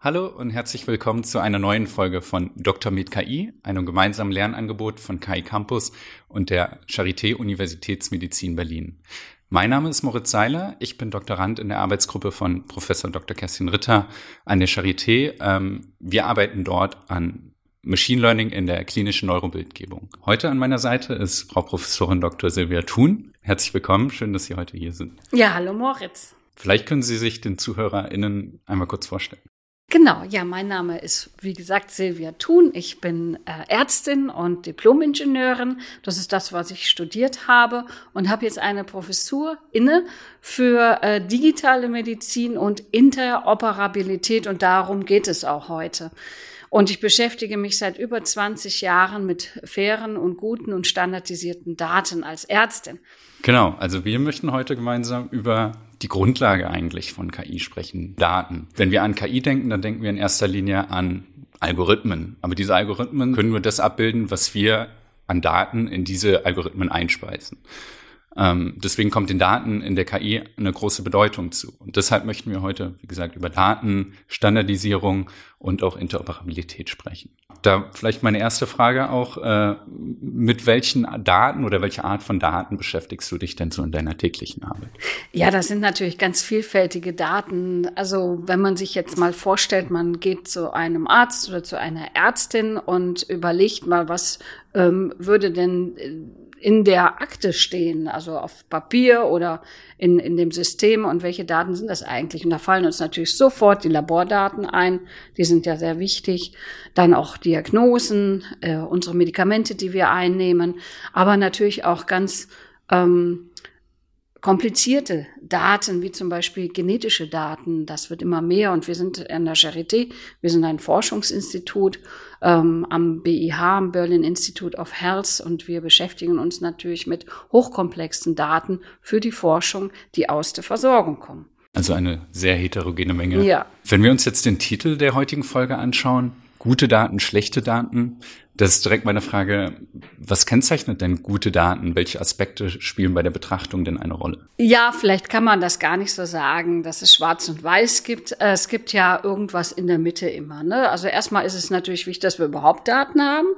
Hallo und herzlich willkommen zu einer neuen Folge von Dr. mit KI, einem gemeinsamen Lernangebot von KI Campus und der Charité Universitätsmedizin Berlin. Mein Name ist Moritz Seiler. Ich bin Doktorand in der Arbeitsgruppe von Professor Dr. Kerstin Ritter an der Charité. Ähm, wir arbeiten dort an Machine Learning in der klinischen Neurobildgebung. Heute an meiner Seite ist Frau Professorin Dr. Silvia Thun. Herzlich willkommen. Schön, dass Sie heute hier sind. Ja, hallo Moritz. Vielleicht können Sie sich den ZuhörerInnen einmal kurz vorstellen. Genau, ja, mein Name ist, wie gesagt, Silvia Thun. Ich bin äh, Ärztin und Diplomingenieurin. Das ist das, was ich studiert habe und habe jetzt eine Professur inne für äh, digitale Medizin und Interoperabilität und darum geht es auch heute. Und ich beschäftige mich seit über 20 Jahren mit fairen und guten und standardisierten Daten als Ärztin. Genau, also wir möchten heute gemeinsam über die Grundlage eigentlich von KI sprechen, Daten. Wenn wir an KI denken, dann denken wir in erster Linie an Algorithmen. Aber diese Algorithmen können nur das abbilden, was wir an Daten in diese Algorithmen einspeisen. Ähm, deswegen kommt den Daten in der KI eine große Bedeutung zu. Und deshalb möchten wir heute, wie gesagt, über Daten, Standardisierung und auch Interoperabilität sprechen. Da vielleicht meine erste Frage auch, äh, mit welchen Daten oder welche Art von Daten beschäftigst du dich denn so in deiner täglichen Arbeit? Ja, das sind natürlich ganz vielfältige Daten. Also wenn man sich jetzt mal vorstellt, man geht zu einem Arzt oder zu einer Ärztin und überlegt mal, was ähm, würde denn äh, in der Akte stehen, also auf Papier oder in, in dem System. Und welche Daten sind das eigentlich? Und da fallen uns natürlich sofort die Labordaten ein, die sind ja sehr wichtig, dann auch Diagnosen, äh, unsere Medikamente, die wir einnehmen, aber natürlich auch ganz ähm, komplizierte Daten, wie zum Beispiel genetische Daten, das wird immer mehr und wir sind an der Charité, wir sind ein Forschungsinstitut ähm, am BIH, am Berlin Institute of Health und wir beschäftigen uns natürlich mit hochkomplexen Daten für die Forschung, die aus der Versorgung kommen. Also eine sehr heterogene Menge. Ja. Wenn wir uns jetzt den Titel der heutigen Folge anschauen, gute Daten, schlechte Daten. Das ist direkt meine Frage, was kennzeichnet denn gute Daten? Welche Aspekte spielen bei der Betrachtung denn eine Rolle? Ja, vielleicht kann man das gar nicht so sagen, dass es schwarz und weiß gibt. Äh, es gibt ja irgendwas in der Mitte immer. Ne? Also erstmal ist es natürlich wichtig, dass wir überhaupt Daten haben.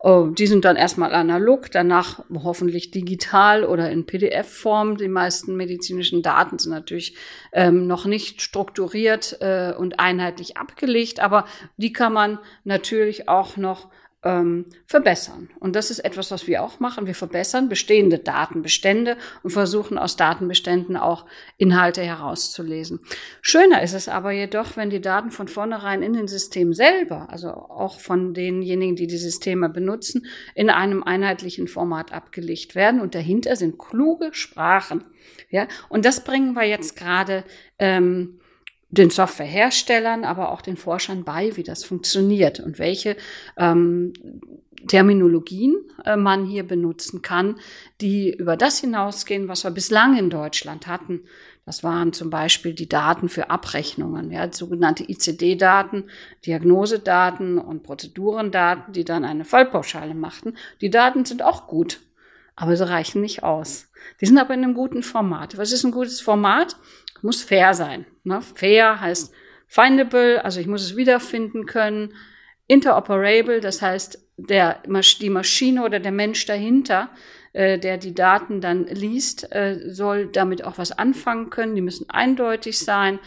Oh, die sind dann erstmal analog, danach hoffentlich digital oder in PDF-Form. Die meisten medizinischen Daten sind natürlich ähm, noch nicht strukturiert äh, und einheitlich abgelegt, aber die kann man natürlich auch noch ähm, verbessern. Und das ist etwas, was wir auch machen. Wir verbessern bestehende Datenbestände und versuchen aus Datenbeständen auch Inhalte herauszulesen. Schöner ist es aber jedoch, wenn die Daten von vornherein in den System selber, also auch von denjenigen, die die Systeme benutzen, in einem einheitlichen Format abgelegt werden. Und dahinter sind kluge Sprachen. Ja, und das bringen wir jetzt gerade ähm, den Softwareherstellern, aber auch den Forschern bei, wie das funktioniert und welche ähm, Terminologien äh, man hier benutzen kann, die über das hinausgehen, was wir bislang in Deutschland hatten. Das waren zum Beispiel die Daten für Abrechnungen, ja, sogenannte ICD-Daten, Diagnosedaten und Prozedurendaten, die dann eine Fallpauschale machten. Die Daten sind auch gut, aber sie reichen nicht aus. Die sind aber in einem guten Format. Was ist ein gutes Format? muss fair sein. Ne? Fair heißt findable, also ich muss es wiederfinden können. Interoperable, das heißt, der, die Maschine oder der Mensch dahinter, äh, der die Daten dann liest, äh, soll damit auch was anfangen können. Die müssen eindeutig sein.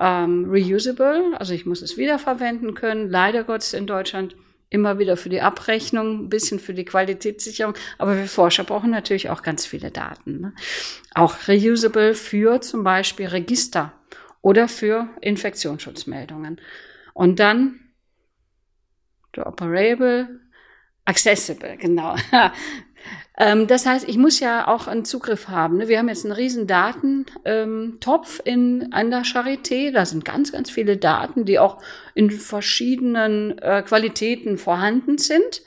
Ähm, reusable, also ich muss es wiederverwenden können. Leider Gottes in Deutschland immer wieder für die Abrechnung, ein bisschen für die Qualitätssicherung. Aber wir Forscher brauchen natürlich auch ganz viele Daten. Ne? Auch reusable für zum Beispiel Register oder für Infektionsschutzmeldungen. Und dann operable, accessible, genau. Ähm, das heißt, ich muss ja auch einen Zugriff haben. Ne? Wir haben jetzt einen riesen Datentopf in, an der Charité. Da sind ganz, ganz viele Daten, die auch in verschiedenen äh, Qualitäten vorhanden sind.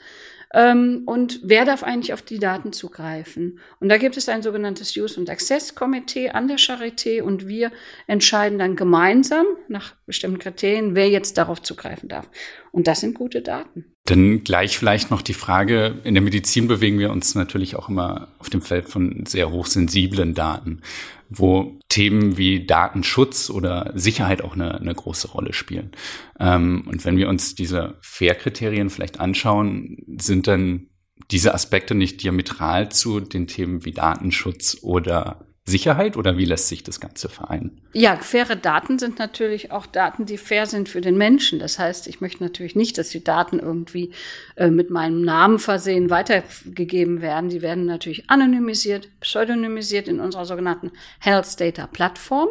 Ähm, und wer darf eigentlich auf die Daten zugreifen? Und da gibt es ein sogenanntes Use- und Access-Komitee an der Charité und wir entscheiden dann gemeinsam nach bestimmten Kriterien, wer jetzt darauf zugreifen darf. Und das sind gute Daten. Dann gleich vielleicht noch die Frage, in der Medizin bewegen wir uns natürlich auch immer auf dem Feld von sehr hochsensiblen Daten. Wo Themen wie Datenschutz oder Sicherheit auch eine, eine große Rolle spielen. Ähm, und wenn wir uns diese Fair-Kriterien vielleicht anschauen, sind dann diese Aspekte nicht diametral zu den Themen wie Datenschutz oder Sicherheit oder wie lässt sich das Ganze vereinen? Ja, faire Daten sind natürlich auch Daten, die fair sind für den Menschen. Das heißt, ich möchte natürlich nicht, dass die Daten irgendwie äh, mit meinem Namen versehen weitergegeben werden. Die werden natürlich anonymisiert, pseudonymisiert in unserer sogenannten Health Data Plattform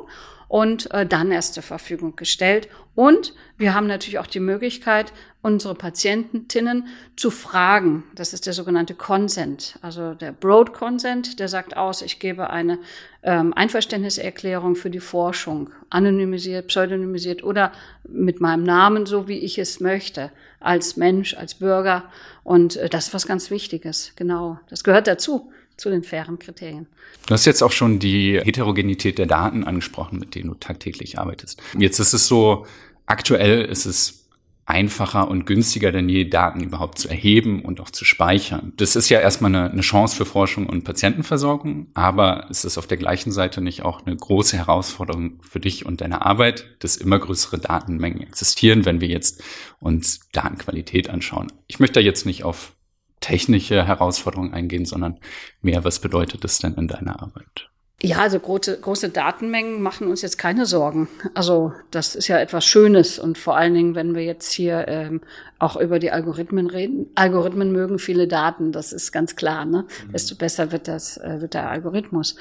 und äh, dann erst zur Verfügung gestellt. Und wir haben natürlich auch die Möglichkeit, unsere Patientinnen zu fragen. Das ist der sogenannte Consent, also der Broad Consent, der sagt aus, ich gebe eine ähm, Einverständniserklärung für die Forschung, anonymisiert, pseudonymisiert oder mit meinem Namen, so wie ich es möchte, als Mensch, als Bürger. Und äh, das ist was ganz Wichtiges, genau. Das gehört dazu zu den fairen Kriterien. Du hast jetzt auch schon die Heterogenität der Daten angesprochen, mit denen du tagtäglich arbeitest. Jetzt ist es so, aktuell ist es einfacher und günstiger denn je, Daten überhaupt zu erheben und auch zu speichern. Das ist ja erstmal eine, eine, Chance für Forschung und Patientenversorgung, aber es ist auf der gleichen Seite nicht auch eine große Herausforderung für dich und deine Arbeit, dass immer größere Datenmengen existieren, wenn wir jetzt uns Datenqualität anschauen. Ich möchte da jetzt nicht auf technische Herausforderungen eingehen, sondern mehr, was bedeutet das denn in deiner Arbeit? Ja, also große, große Datenmengen machen uns jetzt keine Sorgen. Also das ist ja etwas Schönes und vor allen Dingen, wenn wir jetzt hier ähm, auch über die Algorithmen reden. Algorithmen mögen viele Daten, das ist ganz klar. Ne? Mhm. Desto besser wird das äh, wird der Algorithmus.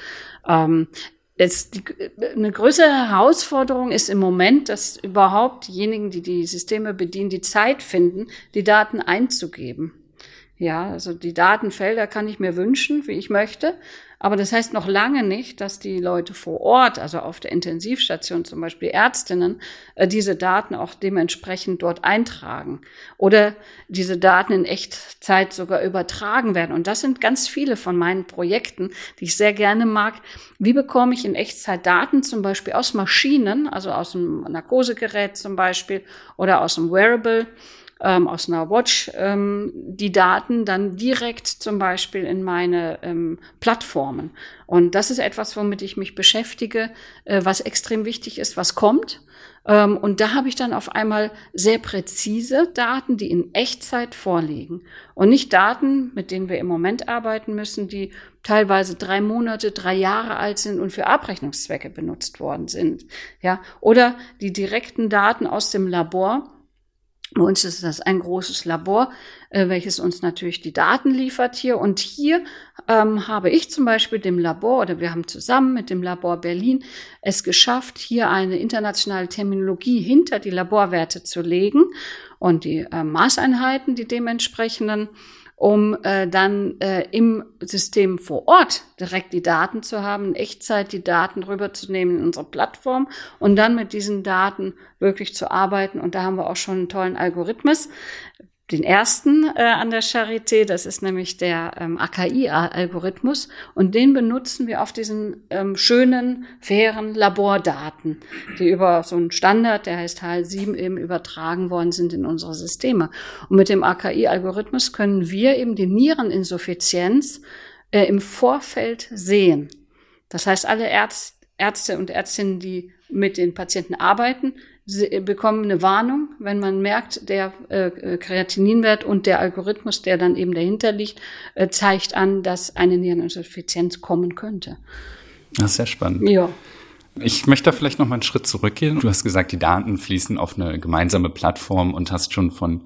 Ähm, Jetzt die, eine größere Herausforderung ist im Moment, dass überhaupt diejenigen, die die Systeme bedienen, die Zeit finden, die Daten einzugeben. Ja, also die Datenfelder kann ich mir wünschen, wie ich möchte. Aber das heißt noch lange nicht, dass die Leute vor Ort, also auf der Intensivstation zum Beispiel Ärztinnen, äh, diese Daten auch dementsprechend dort eintragen oder diese Daten in Echtzeit sogar übertragen werden. Und das sind ganz viele von meinen Projekten, die ich sehr gerne mag. Wie bekomme ich in Echtzeit Daten zum Beispiel aus Maschinen, also aus einem Narkosegerät zum Beispiel oder aus einem Wearable? Ähm, aus einer Watch ähm, die Daten dann direkt zum Beispiel in meine ähm, Plattformen. Und das ist etwas, womit ich mich beschäftige, äh, was extrem wichtig ist, was kommt. Ähm, und da habe ich dann auf einmal sehr präzise Daten, die in Echtzeit vorliegen. Und nicht Daten, mit denen wir im Moment arbeiten müssen, die teilweise drei Monate, drei Jahre alt sind und für Abrechnungszwecke benutzt worden sind. Ja, oder die direkten Daten aus dem Labor, bei uns ist das ein großes Labor, äh, welches uns natürlich die Daten liefert hier. Und hier ähm, habe ich zum Beispiel dem Labor oder wir haben zusammen mit dem Labor Berlin es geschafft, hier eine internationale Terminologie hinter die Laborwerte zu legen und die äh, Maßeinheiten, die dementsprechenden um äh, dann äh, im System vor Ort direkt die Daten zu haben, in Echtzeit die Daten rüberzunehmen in unsere Plattform und dann mit diesen Daten wirklich zu arbeiten. Und da haben wir auch schon einen tollen Algorithmus, den ersten äh, an der Charité, das ist nämlich der ähm, AKI-Algorithmus und den benutzen wir auf diesen ähm, schönen, fairen Labordaten, die über so einen Standard, der heißt HL7 eben übertragen worden sind in unsere Systeme. Und mit dem AKI-Algorithmus können wir eben die Niereninsuffizienz äh, im Vorfeld sehen. Das heißt, alle Ärzte, Ärzte und Ärztinnen, die mit den Patienten arbeiten, bekommen eine Warnung, wenn man merkt, der äh, Kreatininwert und der Algorithmus, der dann eben dahinter liegt, äh, zeigt an, dass eine Niereninsuffizienz kommen könnte. Das ist sehr spannend. Ja. Ich möchte da vielleicht noch mal einen Schritt zurückgehen. Du hast gesagt, die Daten fließen auf eine gemeinsame Plattform und hast schon von,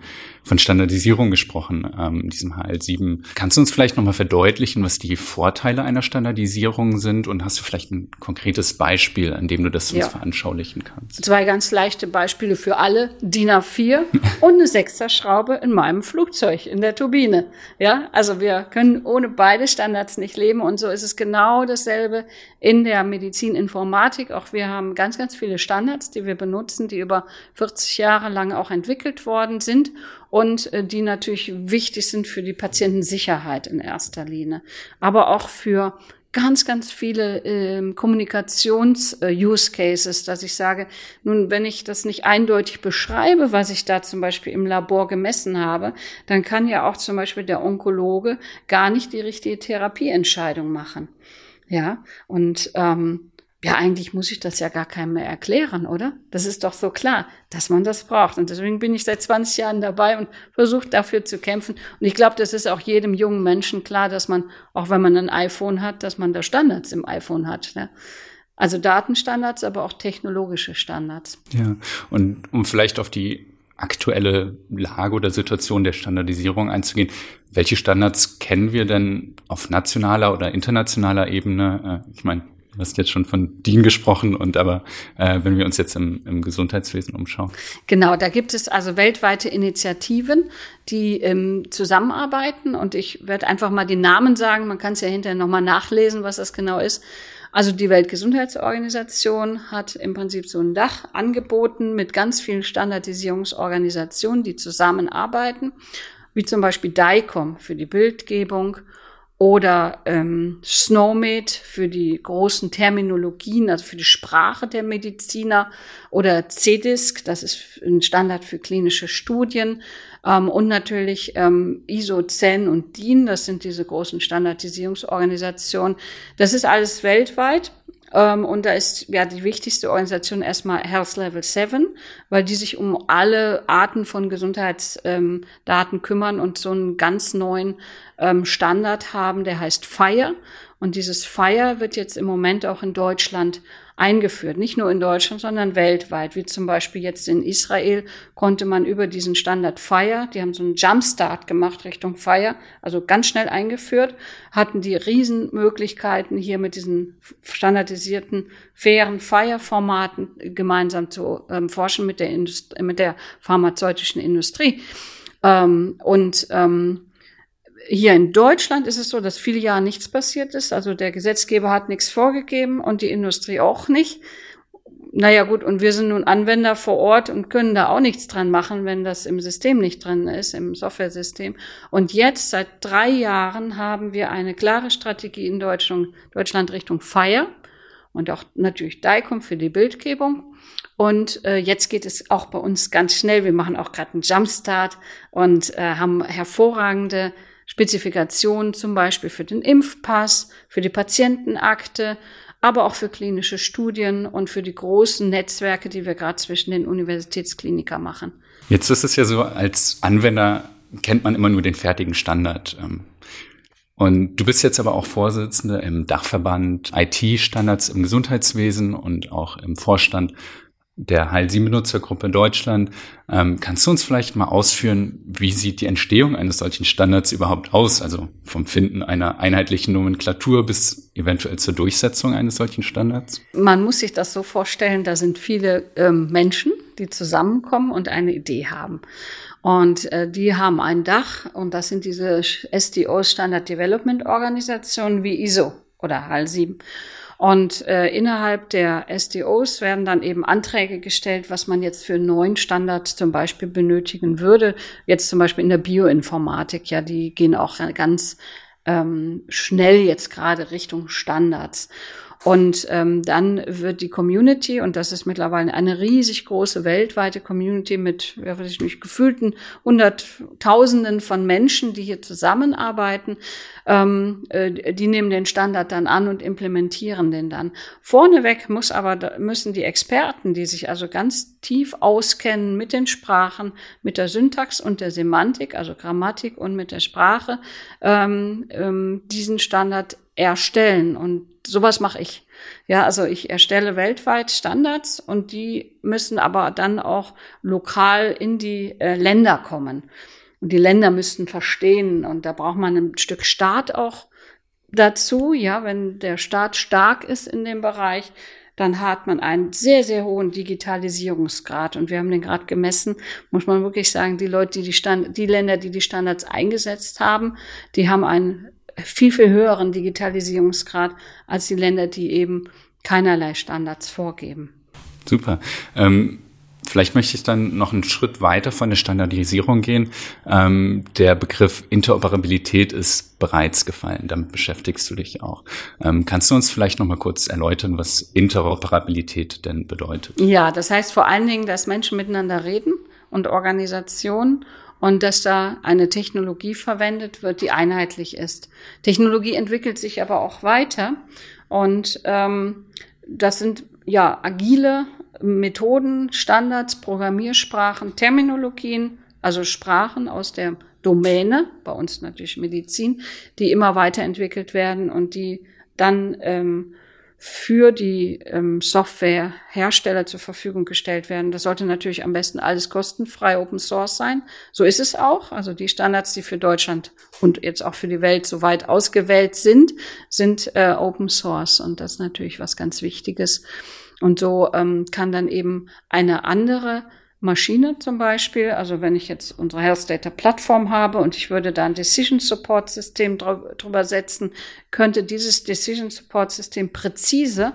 von Standardisierung gesprochen, ähm, diesem HL7. Kannst du uns vielleicht noch mal verdeutlichen, was die Vorteile einer Standardisierung sind? Und hast du vielleicht ein konkretes Beispiel, an dem du das uns ja. veranschaulichen kannst? Zwei ganz leichte Beispiele für alle. DIN A4 und eine Sechserschraube in meinem Flugzeug, in der Turbine. Ja, also wir können ohne beide Standards nicht leben. Und so ist es genau dasselbe in der Medizininformatik. Auch wir haben ganz, ganz viele Standards, die wir benutzen, die über 40 Jahre lang auch entwickelt worden sind und äh, die natürlich wichtig sind für die Patientensicherheit in erster Linie, aber auch für ganz, ganz viele ähm, Kommunikations-Use-Cases, äh, dass ich sage, nun, wenn ich das nicht eindeutig beschreibe, was ich da zum Beispiel im Labor gemessen habe, dann kann ja auch zum Beispiel der Onkologe gar nicht die richtige Therapieentscheidung machen. Ja, und ähm, ja, eigentlich muss ich das ja gar keinem mehr erklären, oder? Das ist doch so klar, dass man das braucht. Und deswegen bin ich seit 20 Jahren dabei und versuche dafür zu kämpfen. Und ich glaube, das ist auch jedem jungen Menschen klar, dass man, auch wenn man ein iPhone hat, dass man da Standards im iPhone hat. Ne? Also Datenstandards, aber auch technologische Standards. Ja, und um vielleicht auf die aktuelle Lage oder Situation der Standardisierung einzugehen. Welche Standards kennen wir denn auf nationaler oder internationaler Ebene? Äh, ich meine, Du hast jetzt schon von DIN gesprochen und aber äh, wenn wir uns jetzt im, im Gesundheitswesen umschauen. Genau, da gibt es also weltweite Initiativen, die ähm, zusammenarbeiten und ich werde einfach mal die Namen sagen. Man kann es ja hinterher nochmal nachlesen, was das genau ist. Also die Weltgesundheitsorganisation hat im Prinzip so ein Dach angeboten mit ganz vielen Standardisierungsorganisationen, die zusammenarbeiten, wie zum Beispiel DICOM für die Bildgebung oder ähm, SNOMED für die großen Terminologien, also für die Sprache der Mediziner oder CDISC, das ist ein Standard für klinische Studien ähm, und natürlich ähm, ISO, CEN und DIN, das sind diese großen Standardisierungsorganisationen. Das ist alles weltweit ähm, und da ist ja die wichtigste Organisation erstmal Health Level 7, weil die sich um alle Arten von Gesundheitsdaten ähm, kümmern und so einen ganz neuen ähm, Standard haben, der heißt FIRE. Und dieses FIRE wird jetzt im Moment auch in Deutschland eingeführt. Nicht nur in Deutschland, sondern weltweit. Wie zum Beispiel jetzt in Israel konnte man über diesen Standard FIRE, die haben so einen Jumpstart gemacht Richtung FIRE, also ganz schnell eingeführt, hatten die Riesenmöglichkeiten hier mit diesen standardisierten, fairen FIRE-Formaten gemeinsam zu ähm, forschen mit der, Indust mit der pharmazeutischen Industrie. Ähm, und ähm, hier in Deutschland ist es so, dass viele Jahre nichts passiert ist. Also der Gesetzgeber hat nichts vorgegeben und die Industrie auch nicht. Naja gut, und wir sind nun Anwender vor Ort und können da auch nichts dran machen, wenn das im System nicht drin ist, im Softwaresystem. Und jetzt, seit drei Jahren, haben wir eine klare Strategie in Deutschland, Richtung Fire und auch natürlich DICOM für die Bildgebung. Und äh, jetzt geht es auch bei uns ganz schnell. Wir machen auch gerade einen Jumpstart und äh, haben hervorragende Spezifikationen zum Beispiel für den Impfpass, für die Patientenakte, aber auch für klinische Studien und für die großen Netzwerke, die wir gerade zwischen den Universitätsklinikern machen. Jetzt ist es ja so, als Anwender kennt man immer nur den fertigen Standard. Ähm, und du bist jetzt aber auch Vorsitzende im Dachverband IT-Standards im Gesundheitswesen und auch im Vorstand der Heil-7-Benutzergruppe Deutschland. Ähm, kannst du uns vielleicht mal ausführen, wie sieht die Entstehung eines solchen Standards überhaupt aus? Also vom Finden einer einheitlichen Nomenklatur bis eventuell zur Durchsetzung eines solchen Standards? Man muss sich das so vorstellen, da sind viele ähm, Menschen, die zusammenkommen und eine Idee haben. Und äh, die haben ein Dach und das sind diese SDO Standard Development Organisationen wie ISO oder HAL 7. Und äh, innerhalb der SDOs werden dann eben Anträge gestellt, was man jetzt für neuen Standard zum Beispiel benötigen würde. Jetzt zum Beispiel in der Bioinformatik, ja, die gehen auch ganz ähm, schnell jetzt gerade Richtung Standards. Und ähm, dann wird die Community, und das ist mittlerweile eine riesig große weltweite Community mit, ja, weiß ich nicht, gefühlten Hunderttausenden von Menschen, die hier zusammenarbeiten, ähm, äh, die nehmen den Standard dann an und implementieren den dann. Vorneweg muss aber, müssen die Experten, die sich also ganz tief auskennen mit den Sprachen, mit der Syntax und der Semantik, also Grammatik und mit der Sprache, ähm, ähm, diesen Standard erstellen. Und sowas mache ich. Ja, also ich erstelle weltweit Standards und die müssen aber dann auch lokal in die äh, Länder kommen. Und die Länder müssten verstehen und da braucht man ein Stück Staat auch dazu. Ja, wenn der Staat stark ist in dem Bereich, dann hat man einen sehr, sehr hohen Digitalisierungsgrad. Und wir haben den gerade gemessen, muss man wirklich sagen, die Leute, die die, Stand die Länder, die die Standards eingesetzt haben, die haben einen viel, viel höheren Digitalisierungsgrad als die Länder, die eben keinerlei Standards vorgeben. Super. Ähm Vielleicht möchte ich dann noch einen Schritt weiter von der Standardisierung gehen. Ähm, der Begriff Interoperabilität ist bereits gefallen. Damit beschäftigst du dich auch. Ähm, kannst du uns vielleicht noch mal kurz erläutern, was Interoperabilität denn bedeutet? Ja, das heißt vor allen Dingen, dass Menschen miteinander reden und Organisationen und dass da eine Technologie verwendet wird, die einheitlich ist. Technologie entwickelt sich aber auch weiter und ähm, das sind ja agile Methoden, Standards, Programmiersprachen, Terminologien, also Sprachen aus der Domäne, bei uns natürlich Medizin, die immer weiterentwickelt werden und die dann ähm, für die ähm, Softwarehersteller zur Verfügung gestellt werden. Das sollte natürlich am besten alles kostenfrei Open Source sein. So ist es auch. Also die Standards, die für Deutschland und jetzt auch für die Welt so weit ausgewählt sind, sind äh, Open Source. Und das ist natürlich was ganz Wichtiges. Und so ähm, kann dann eben eine andere Maschine zum Beispiel, also wenn ich jetzt unsere Health Data Plattform habe und ich würde da ein Decision Support System drüber setzen, könnte dieses Decision Support System präzise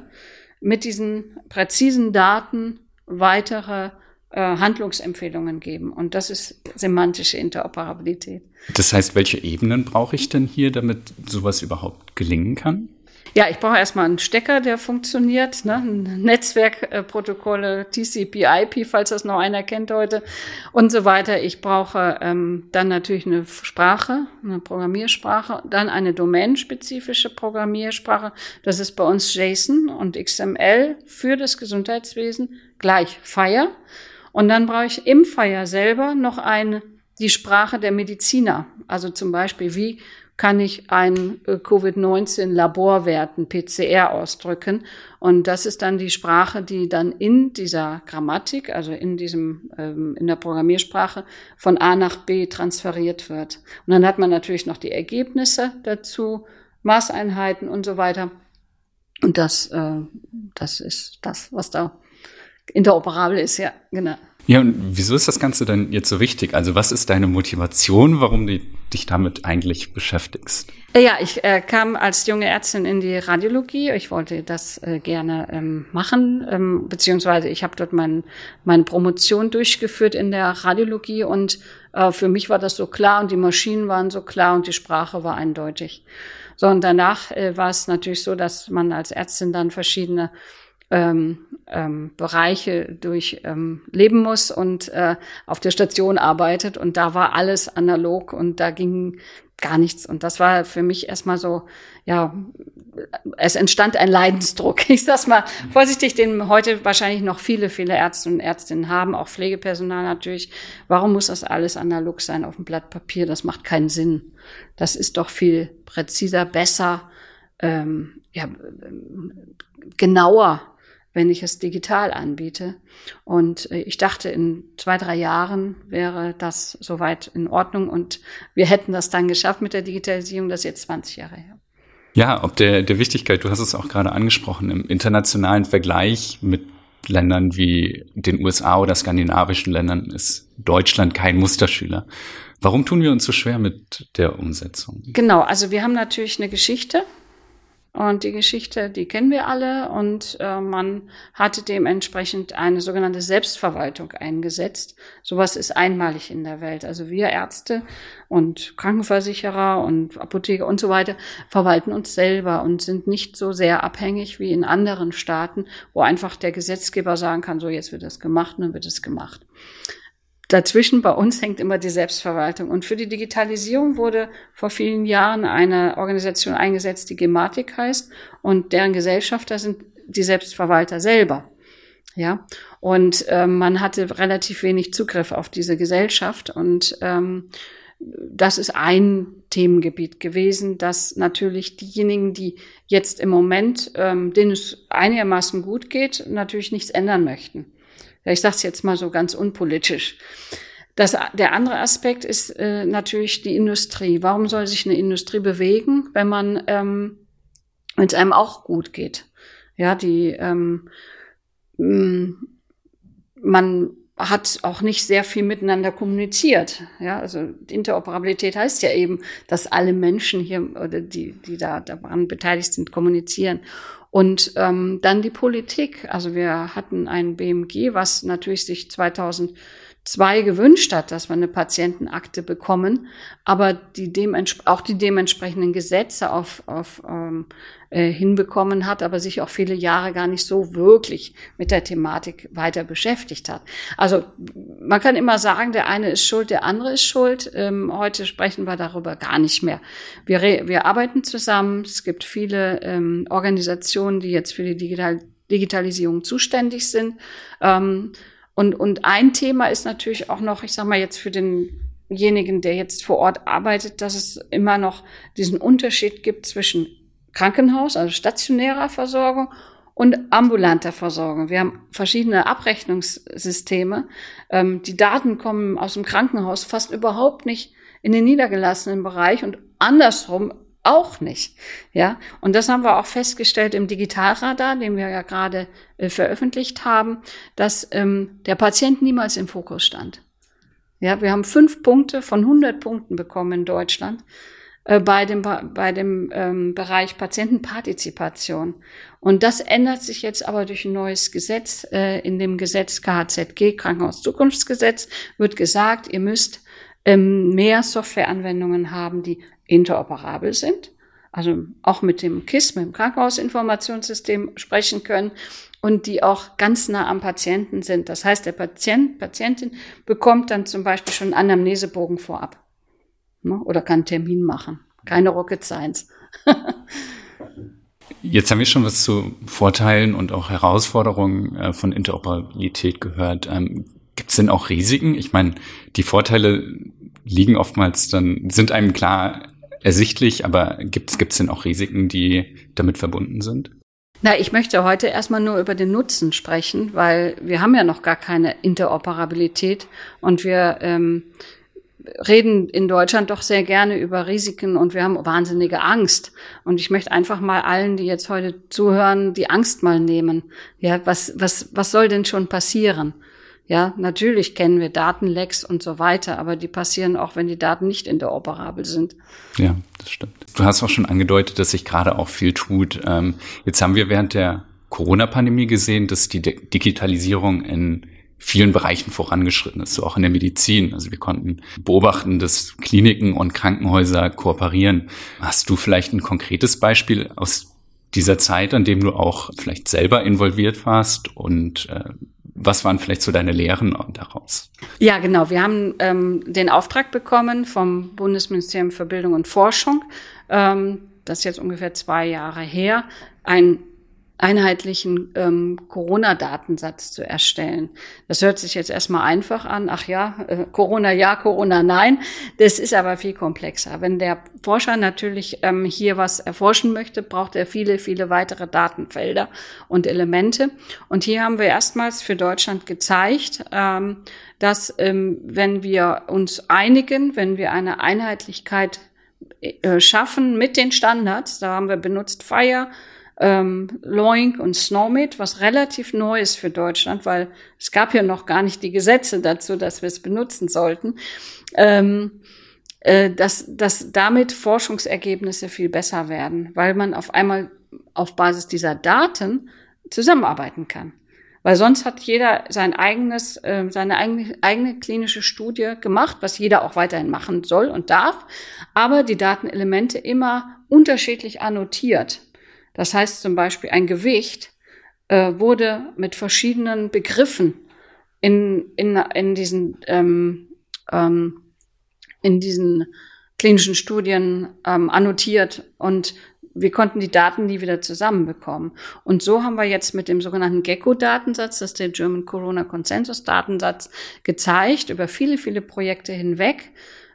mit diesen präzisen Daten weitere äh, Handlungsempfehlungen geben. Und das ist semantische Interoperabilität. Das heißt, welche Ebenen brauche ich denn hier, damit sowas überhaupt gelingen kann? Ja, ich brauche erstmal einen Stecker, der funktioniert, ne? Netzwerkprotokolle, TCP, IP, falls das noch einer kennt heute und so weiter. Ich brauche ähm, dann natürlich eine Sprache, eine Programmiersprache, dann eine domänenspezifische Programmiersprache. Das ist bei uns JSON und XML für das Gesundheitswesen gleich Fire. Und dann brauche ich im Fire selber noch eine die Sprache der Mediziner. Also zum Beispiel, wie kann ich einen äh, Covid-19-Laborwerten, PCR ausdrücken. Und das ist dann die Sprache, die dann in dieser Grammatik, also in diesem, ähm, in der Programmiersprache von A nach B transferiert wird. Und dann hat man natürlich noch die Ergebnisse dazu, Maßeinheiten und so weiter. Und das, äh, das ist das, was da interoperabel ist, ja, genau. Ja, und wieso ist das Ganze denn jetzt so wichtig? Also was ist deine Motivation, warum du dich damit eigentlich beschäftigst? Ja, ich äh, kam als junge Ärztin in die Radiologie. Ich wollte das äh, gerne ähm, machen, ähm, beziehungsweise ich habe dort mein, meine Promotion durchgeführt in der Radiologie und äh, für mich war das so klar und die Maschinen waren so klar und die Sprache war eindeutig. So, und danach äh, war es natürlich so, dass man als Ärztin dann verschiedene ähm, ähm, Bereiche durch ähm, leben muss und äh, auf der Station arbeitet. Und da war alles analog und da ging gar nichts. Und das war für mich erstmal so, ja, es entstand ein Leidensdruck. Ich sag's mal vorsichtig, den heute wahrscheinlich noch viele, viele Ärzte und Ärztinnen haben, auch Pflegepersonal natürlich. Warum muss das alles analog sein auf dem Blatt Papier? Das macht keinen Sinn. Das ist doch viel präziser, besser, ähm, ja, genauer wenn ich es digital anbiete. Und äh, ich dachte, in zwei, drei Jahren wäre das soweit in Ordnung und wir hätten das dann geschafft mit der Digitalisierung, das ist jetzt 20 Jahre her. Ja, ob der, der Wichtigkeit, du hast es auch gerade angesprochen, im internationalen Vergleich mit Ländern wie den USA oder skandinavischen Ländern ist Deutschland kein Musterschüler. Warum tun wir uns so schwer mit der Umsetzung? Genau, also wir haben natürlich eine Geschichte und die Geschichte, die kennen wir alle. Und äh, man hatte dementsprechend eine sogenannte Selbstverwaltung eingesetzt. Sowas ist einmalig in der Welt. Also wir Ärzte und Krankenversicherer und Apotheker und so weiter verwalten uns selber und sind nicht so sehr abhängig wie in anderen Staaten, wo einfach der Gesetzgeber sagen kann, so jetzt wird das gemacht, dann wird es gemacht. Dazwischen bei uns hängt immer die Selbstverwaltung. Und für die Digitalisierung wurde vor vielen Jahren eine Organisation eingesetzt, die Gematik heißt. Und deren Gesellschafter sind die Selbstverwalter selber. Ja, und ähm, man hatte relativ wenig Zugriff auf diese Gesellschaft. Und ähm, das ist ein Themengebiet gewesen, dass natürlich diejenigen, die jetzt im Moment, ähm, denen es einigermaßen gut geht, natürlich nichts ändern möchten. Ich sage es jetzt mal so ganz unpolitisch. Das, der andere Aspekt ist äh, natürlich die Industrie. Warum soll sich eine Industrie bewegen, wenn man ähm, wenn es einem auch gut geht? Ja, die ähm, mm, man hat auch nicht sehr viel miteinander kommuniziert. Ja, also Interoperabilität heißt ja eben, dass alle Menschen hier oder die, die da daran beteiligt sind, kommunizieren. Und ähm, dann die Politik. Also wir hatten ein BMG, was natürlich sich 2002 gewünscht hat, dass wir eine Patientenakte bekommen, aber die auch die dementsprechenden Gesetze auf, auf ähm, äh, hinbekommen hat, aber sich auch viele Jahre gar nicht so wirklich mit der Thematik weiter beschäftigt hat. Also man kann immer sagen, der eine ist schuld, der andere ist schuld. Ähm, heute sprechen wir darüber gar nicht mehr. Wir, wir arbeiten zusammen. Es gibt viele ähm, Organisationen, die jetzt für die Digital Digitalisierung zuständig sind. Ähm, und, und ein Thema ist natürlich auch noch, ich sage mal jetzt für denjenigen, der jetzt vor Ort arbeitet, dass es immer noch diesen Unterschied gibt zwischen Krankenhaus, also stationärer Versorgung und ambulanter Versorgung. Wir haben verschiedene Abrechnungssysteme. Ähm, die Daten kommen aus dem Krankenhaus fast überhaupt nicht in den niedergelassenen Bereich und andersrum auch nicht. Ja, und das haben wir auch festgestellt im Digitalradar, den wir ja gerade äh, veröffentlicht haben, dass ähm, der Patient niemals im Fokus stand. Ja, wir haben fünf Punkte von 100 Punkten bekommen in Deutschland äh, bei dem, bei dem ähm, Bereich Patientenpartizipation. Und das ändert sich jetzt aber durch ein neues Gesetz. Äh, in dem Gesetz KHZG, Krankenhauszukunftsgesetz, wird gesagt, ihr müsst ähm, mehr Softwareanwendungen haben, die interoperabel sind, also auch mit dem KISS, mit dem Krankenhausinformationssystem sprechen können und die auch ganz nah am Patienten sind. Das heißt, der Patient, Patientin bekommt dann zum Beispiel schon einen Anamnesebogen vorab ne, oder kann einen Termin machen. Keine Rocket Science. Jetzt haben wir schon was zu Vorteilen und auch Herausforderungen äh, von Interoperabilität gehört. Ähm, Gibt es denn auch Risiken? Ich meine, die Vorteile liegen oftmals dann, sind einem klar ersichtlich, aber gibt es denn auch Risiken, die damit verbunden sind? Na, ich möchte heute erstmal nur über den Nutzen sprechen, weil wir haben ja noch gar keine Interoperabilität und wir ähm, reden in Deutschland doch sehr gerne über Risiken und wir haben wahnsinnige Angst. Und ich möchte einfach mal allen, die jetzt heute zuhören, die Angst mal nehmen. Ja, was, was, was soll denn schon passieren? Ja, natürlich kennen wir Datenlecks und so weiter, aber die passieren auch, wenn die Daten nicht interoperabel sind. Ja, das stimmt. Du hast auch schon angedeutet, dass sich gerade auch viel tut. Ähm, jetzt haben wir während der Corona-Pandemie gesehen, dass die Digitalisierung in vielen Bereichen vorangeschritten ist, so auch in der Medizin. Also wir konnten beobachten, dass Kliniken und Krankenhäuser kooperieren. Hast du vielleicht ein konkretes Beispiel aus dieser Zeit, an dem du auch vielleicht selber involviert warst und äh, was waren vielleicht so deine Lehren daraus? Ja, genau. Wir haben ähm, den Auftrag bekommen vom Bundesministerium für Bildung und Forschung, ähm, das ist jetzt ungefähr zwei Jahre her, ein einheitlichen ähm, Corona-Datensatz zu erstellen. Das hört sich jetzt erstmal einfach an. Ach ja, äh, Corona ja, Corona nein. Das ist aber viel komplexer. Wenn der Forscher natürlich ähm, hier was erforschen möchte, braucht er viele, viele weitere Datenfelder und Elemente. Und hier haben wir erstmals für Deutschland gezeigt, ähm, dass ähm, wenn wir uns einigen, wenn wir eine Einheitlichkeit äh, schaffen mit den Standards, da haben wir benutzt Fire, ähm, Loink und Snowmit, was relativ neu ist für Deutschland, weil es gab ja noch gar nicht die Gesetze dazu, dass wir es benutzen sollten, ähm, äh, dass, dass damit Forschungsergebnisse viel besser werden, weil man auf einmal auf Basis dieser Daten zusammenarbeiten kann. Weil sonst hat jeder sein eigenes, äh, seine eigene, eigene klinische Studie gemacht, was jeder auch weiterhin machen soll und darf, aber die Datenelemente immer unterschiedlich annotiert. Das heißt zum Beispiel, ein Gewicht äh, wurde mit verschiedenen Begriffen in, in, in diesen, ähm, ähm, in diesen klinischen Studien ähm, annotiert und wir konnten die Daten nie wieder zusammenbekommen. Und so haben wir jetzt mit dem sogenannten GECKO-Datensatz, das ist der German Corona Consensus Datensatz, gezeigt über viele, viele Projekte hinweg,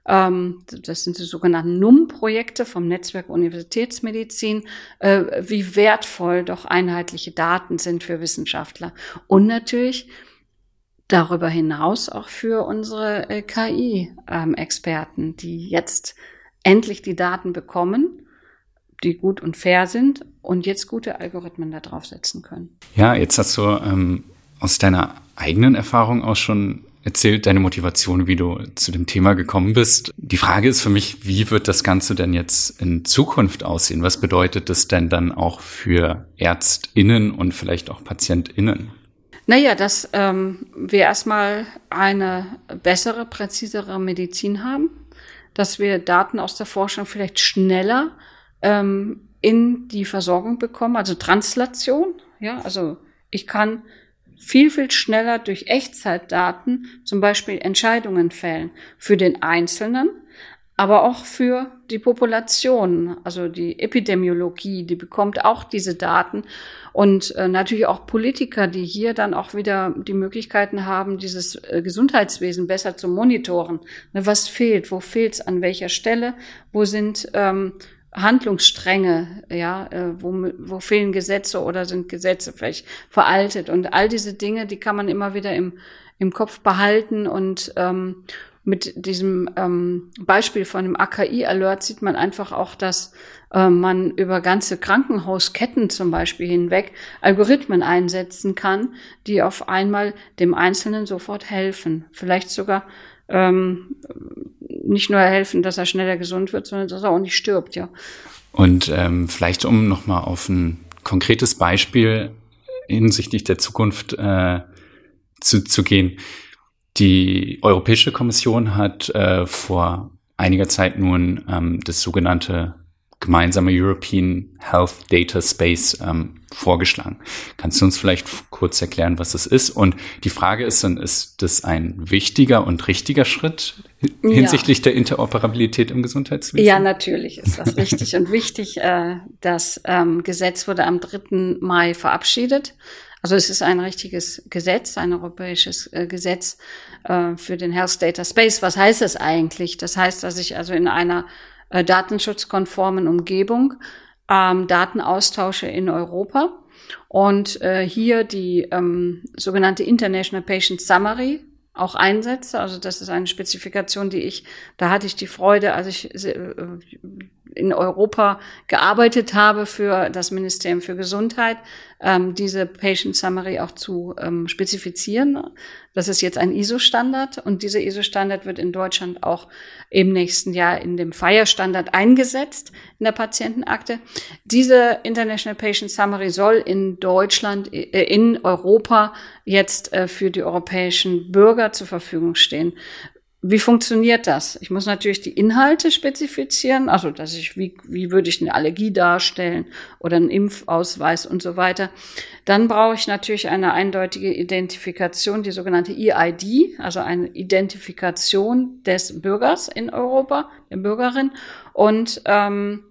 das sind die sogenannten NUM-Projekte vom Netzwerk Universitätsmedizin, äh, wie wertvoll doch einheitliche Daten sind für Wissenschaftler. Und natürlich darüber hinaus auch für unsere äh, KI-Experten, die jetzt endlich die Daten bekommen die gut und fair sind und jetzt gute Algorithmen da draufsetzen können. Ja, jetzt hast du ähm, aus deiner eigenen Erfahrung auch schon erzählt, deine Motivation, wie du zu dem Thema gekommen bist. Die Frage ist für mich, wie wird das Ganze denn jetzt in Zukunft aussehen? Was bedeutet das denn dann auch für ÄrztInnen und vielleicht auch PatientInnen? Naja, dass ähm, wir erstmal eine bessere, präzisere Medizin haben, dass wir Daten aus der Forschung vielleicht schneller ähm, in die Versorgung bekommen, also Translation. Ja, also ich kann viel, viel schneller durch Echtzeitdaten zum Beispiel Entscheidungen fällen für den Einzelnen, aber auch für die Population, also die Epidemiologie, die bekommt auch diese Daten und äh, natürlich auch Politiker, die hier dann auch wieder die Möglichkeiten haben, dieses äh, Gesundheitswesen besser zu monitoren. Ne, was fehlt? Wo fehlt's an welcher Stelle? Wo sind ähm, Handlungsstränge, ja, äh, wo, wo fehlen Gesetze oder sind Gesetze vielleicht veraltet und all diese Dinge, die kann man immer wieder im, im Kopf behalten und ähm, mit diesem ähm, Beispiel von dem AKI-Alert sieht man einfach auch, dass äh, man über ganze Krankenhausketten zum Beispiel hinweg Algorithmen einsetzen kann, die auf einmal dem Einzelnen sofort helfen. Vielleicht sogar ähm, nicht nur helfen, dass er schneller gesund wird, sondern dass er auch nicht stirbt, ja. Und ähm, vielleicht um nochmal auf ein konkretes Beispiel hinsichtlich der Zukunft äh, zu, zu gehen. Die Europäische Kommission hat äh, vor einiger Zeit nun ähm, das sogenannte gemeinsame European Health Data Space ähm, vorgeschlagen. Kannst du uns vielleicht kurz erklären, was das ist? Und die Frage ist dann, ist das ein wichtiger und richtiger Schritt hinsichtlich ja. der Interoperabilität im Gesundheitswesen? Ja, natürlich ist das richtig und wichtig. Äh, das ähm, Gesetz wurde am 3. Mai verabschiedet. Also es ist ein richtiges Gesetz, ein europäisches äh, Gesetz äh, für den Health Data Space. Was heißt das eigentlich? Das heißt, dass ich also in einer äh, datenschutzkonformen Umgebung ähm, Daten austausche in Europa und äh, hier die ähm, sogenannte International Patient Summary auch einsetze. Also das ist eine Spezifikation, die ich, da hatte ich die Freude, als ich äh, in Europa gearbeitet habe für das Ministerium für Gesundheit, ähm, diese Patient Summary auch zu ähm, spezifizieren. Das ist jetzt ein ISO-Standard und dieser ISO-Standard wird in Deutschland auch im nächsten Jahr in dem FIRE-Standard eingesetzt in der Patientenakte. Diese International Patient Summary soll in Deutschland, äh, in Europa jetzt äh, für die europäischen Bürger zur Verfügung stehen. Wie funktioniert das? Ich muss natürlich die Inhalte spezifizieren, also dass ich, wie, wie würde ich eine Allergie darstellen oder einen Impfausweis und so weiter. Dann brauche ich natürlich eine eindeutige Identifikation, die sogenannte EID, also eine Identifikation des Bürgers in Europa, der Bürgerin. Und ähm,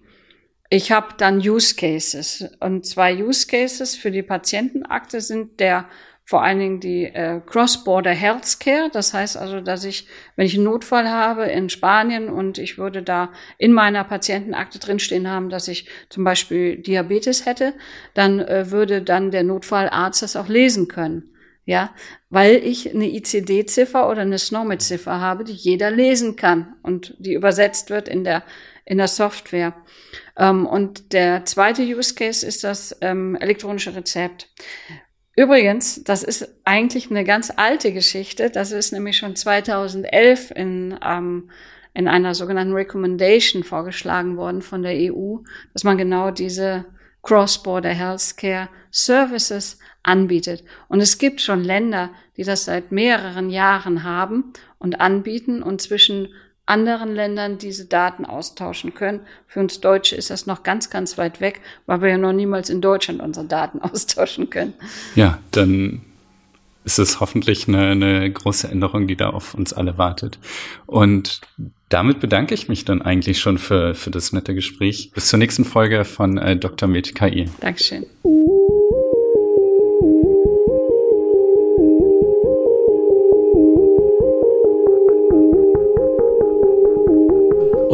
ich habe dann Use Cases. Und zwei Use Cases für die Patientenakte sind der vor allen Dingen die äh, Cross-Border Healthcare. Das heißt also, dass ich, wenn ich einen Notfall habe in Spanien und ich würde da in meiner Patientenakte drinstehen haben, dass ich zum Beispiel Diabetes hätte, dann äh, würde dann der Notfallarzt das auch lesen können. Ja, weil ich eine ICD-Ziffer oder eine SNOMED-Ziffer habe, die jeder lesen kann und die übersetzt wird in der in der Software. Ähm, und der zweite Use Case ist das ähm, elektronische Rezept. Übrigens, das ist eigentlich eine ganz alte Geschichte. Das ist nämlich schon 2011 in, ähm, in einer sogenannten Recommendation vorgeschlagen worden von der EU, dass man genau diese Cross-Border Healthcare Services anbietet. Und es gibt schon Länder, die das seit mehreren Jahren haben und anbieten und zwischen anderen Ländern diese Daten austauschen können. Für uns Deutsche ist das noch ganz, ganz weit weg, weil wir ja noch niemals in Deutschland unsere Daten austauschen können. Ja, dann ist es hoffentlich eine, eine große Änderung, die da auf uns alle wartet. Und damit bedanke ich mich dann eigentlich schon für, für das nette Gespräch. Bis zur nächsten Folge von äh, Dr. Med KI. Dankeschön.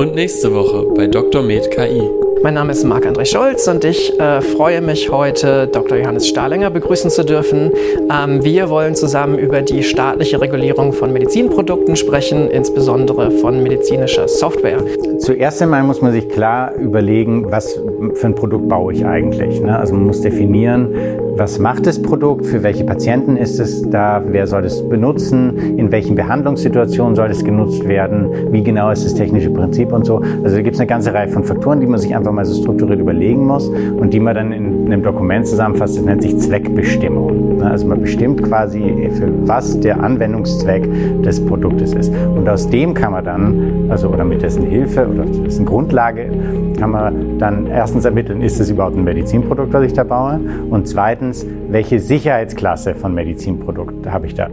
Und nächste Woche bei Dr. Med KI. Mein Name ist Marc-André Scholz und ich äh, freue mich heute, Dr. Johannes Stahlinger begrüßen zu dürfen. Ähm, wir wollen zusammen über die staatliche Regulierung von Medizinprodukten sprechen, insbesondere von medizinischer Software. Zuerst einmal muss man sich klar überlegen, was für ein Produkt baue ich eigentlich. Ne? Also man muss definieren, was macht das Produkt, für welche Patienten ist es da, wer soll es benutzen, in welchen Behandlungssituationen soll es genutzt werden, wie genau ist das technische Prinzip und so. Also da gibt es eine ganze Reihe von Faktoren, die man sich einfach mal so strukturiert überlegen muss und die man dann in einem Dokument zusammenfasst. Das nennt sich Zweckbestimmung. Also man bestimmt quasi, für was der Anwendungszweck des Produktes ist. Und aus dem kann man dann, also oder mit dessen Hilfe oder dessen Grundlage, kann man dann erstens ermitteln, ist es überhaupt ein Medizinprodukt, was ich da baue? Und zweitens, welche Sicherheitsklasse von Medizinprodukt habe ich da?